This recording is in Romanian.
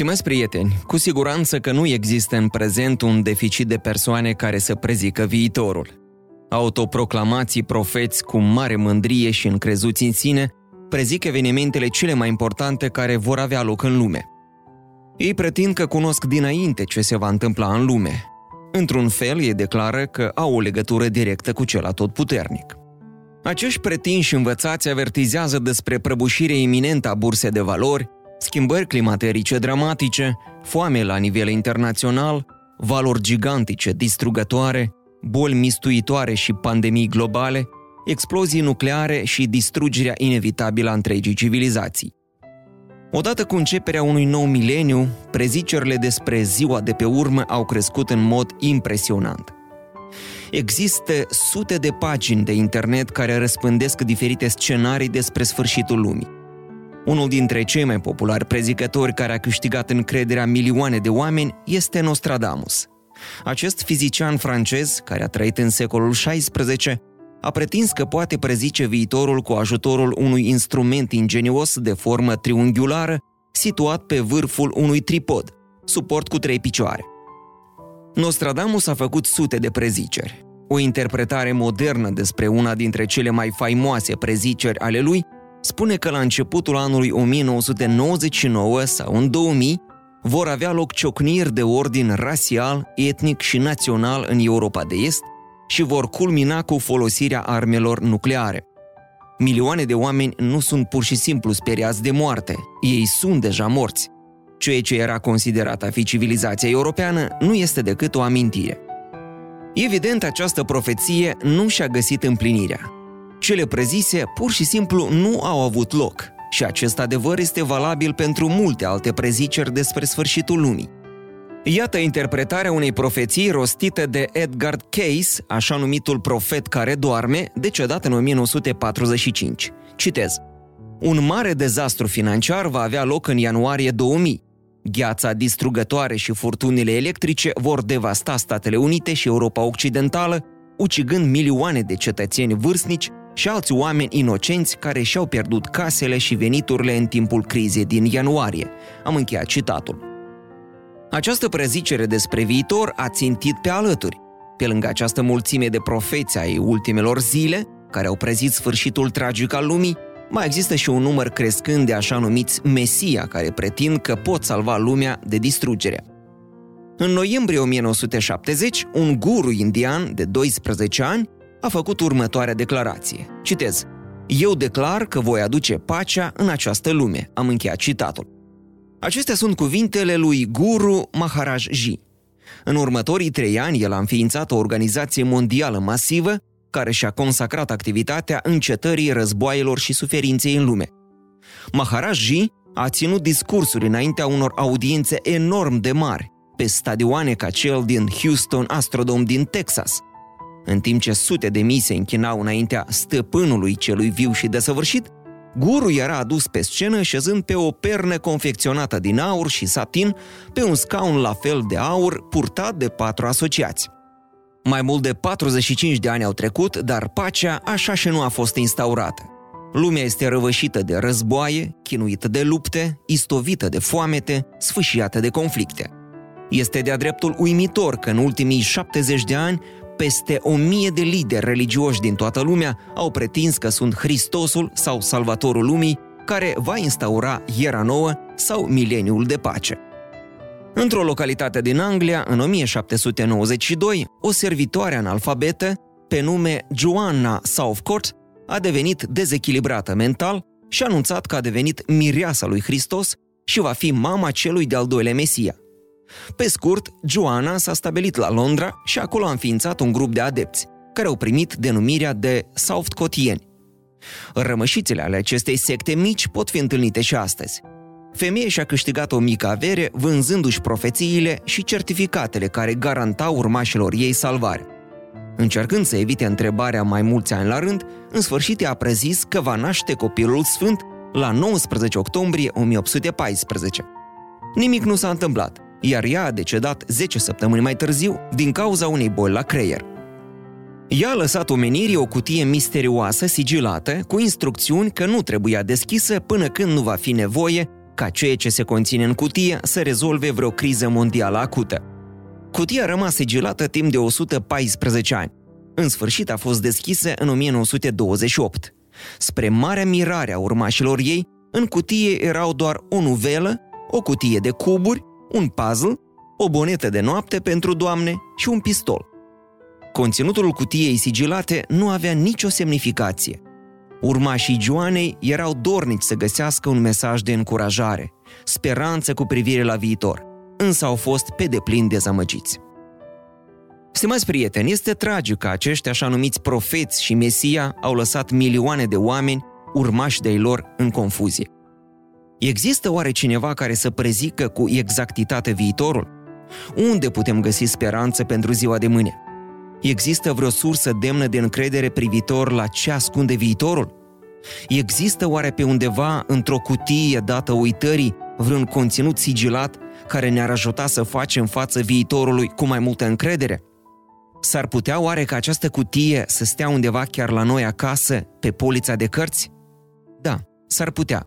Stimați prieteni, cu siguranță că nu există în prezent un deficit de persoane care să prezică viitorul. Autoproclamații profeți cu mare mândrie și încrezuți în sine prezic evenimentele cele mai importante care vor avea loc în lume. Ei pretind că cunosc dinainte ce se va întâmpla în lume. Într-un fel, ei declară că au o legătură directă cu cel atotputernic. Acești pretinși învățați avertizează despre prăbușirea iminentă a bursei de valori, schimbări climaterice dramatice, foame la nivel internațional, valori gigantice distrugătoare, boli mistuitoare și pandemii globale, explozii nucleare și distrugerea inevitabilă a întregii civilizații. Odată cu începerea unui nou mileniu, prezicerile despre ziua de pe urmă au crescut în mod impresionant. Există sute de pagini de internet care răspândesc diferite scenarii despre sfârșitul lumii. Unul dintre cei mai populari prezicători care a câștigat încrederea milioane de oameni este Nostradamus. Acest fizician francez, care a trăit în secolul XVI, a pretins că poate prezice viitorul cu ajutorul unui instrument ingenios de formă triunghiulară situat pe vârful unui tripod, suport cu trei picioare. Nostradamus a făcut sute de preziceri. O interpretare modernă despre una dintre cele mai faimoase preziceri ale lui spune că la începutul anului 1999 sau în 2000 vor avea loc ciocniri de ordin rasial, etnic și național în Europa de Est și vor culmina cu folosirea armelor nucleare. Milioane de oameni nu sunt pur și simplu speriați de moarte, ei sunt deja morți. Ceea ce era considerat a fi civilizația europeană nu este decât o amintire. Evident, această profeție nu și-a găsit împlinirea. Cele prezise pur și simplu nu au avut loc și acest adevăr este valabil pentru multe alte preziceri despre sfârșitul lumii. Iată interpretarea unei profeții rostite de Edgar Case, așa numitul profet care doarme, decedat în 1945. Citez. Un mare dezastru financiar va avea loc în ianuarie 2000. Gheața distrugătoare și furtunile electrice vor devasta Statele Unite și Europa Occidentală, ucigând milioane de cetățeni vârstnici și alți oameni inocenți care și-au pierdut casele și veniturile în timpul crizei din ianuarie. Am încheiat citatul. Această prezicere despre viitor a țintit pe alături. Pe lângă această mulțime de profeți ai ultimelor zile, care au prezit sfârșitul tragic al lumii, mai există și un număr crescând de așa numiți Mesia, care pretind că pot salva lumea de distrugere. În noiembrie 1970, un guru indian de 12 ani a făcut următoarea declarație. Citez. Eu declar că voi aduce pacea în această lume. Am încheiat citatul. Acestea sunt cuvintele lui Guru Maharaj Ji. În următorii trei ani, el a înființat o organizație mondială masivă care și-a consacrat activitatea încetării războaielor și suferinței în lume. Maharaj Ji a ținut discursuri înaintea unor audiențe enorm de mari, pe stadioane ca cel din Houston Astrodome din Texas – în timp ce sute de mii se închinau înaintea stăpânului celui viu și desăvârșit, guru era adus pe scenă șezând pe o pernă confecționată din aur și satin pe un scaun la fel de aur purtat de patru asociați. Mai mult de 45 de ani au trecut, dar pacea așa și nu a fost instaurată. Lumea este răvășită de războaie, chinuită de lupte, istovită de foamete, sfâșiată de conflicte. Este de-a dreptul uimitor că în ultimii 70 de ani peste o mie de lideri religioși din toată lumea au pretins că sunt Hristosul sau Salvatorul lumii, care va instaura Iera Nouă sau Mileniul de Pace. Într-o localitate din Anglia, în 1792, o servitoare analfabetă, pe nume Joanna Southcourt, a devenit dezechilibrată mental și a anunțat că a devenit mireasa lui Hristos și va fi mama celui de-al doilea Mesia – pe scurt, Joana s-a stabilit la Londra și acolo a înființat un grup de adepți, care au primit denumirea de Southcotieni. Rămășițele ale acestei secte mici pot fi întâlnite și astăzi. femeie și-a câștigat o mică avere vânzându-și profețiile și certificatele care garantau urmașilor ei salvare. Încercând să evite întrebarea mai mulți ani la rând, în sfârșit i-a prezis că va naște copilul sfânt la 19 octombrie 1814. Nimic nu s-a întâmplat, iar ea a decedat 10 săptămâni mai târziu din cauza unei boli la creier. Ea a lăsat omenirii o cutie misterioasă, sigilată, cu instrucțiuni că nu trebuia deschisă până când nu va fi nevoie ca ceea ce se conține în cutie să rezolve vreo criză mondială acută. Cutia a rămas sigilată timp de 114 ani. În sfârșit a fost deschisă în 1928. Spre marea mirare a urmașilor ei, în cutie erau doar o nuvelă, o cutie de cuburi, un puzzle, o bonetă de noapte pentru doamne și un pistol. Conținutul cutiei sigilate nu avea nicio semnificație. Urmașii Joanei erau dornici să găsească un mesaj de încurajare, speranță cu privire la viitor, însă au fost pe deplin dezamăgiți. Stimați prieteni, este tragic că acești așa numiți profeți și Mesia au lăsat milioane de oameni, urmași de-ai lor, în confuzie. Există oare cineva care să prezică cu exactitate viitorul? Unde putem găsi speranță pentru ziua de mâine? Există vreo sursă demnă de încredere privitor la ce ascunde viitorul? Există oare pe undeva, într-o cutie dată uitării, vreun conținut sigilat care ne-ar ajuta să facem față viitorului cu mai multă încredere? S-ar putea oare ca această cutie să stea undeva chiar la noi acasă, pe polița de cărți? Da, s-ar putea,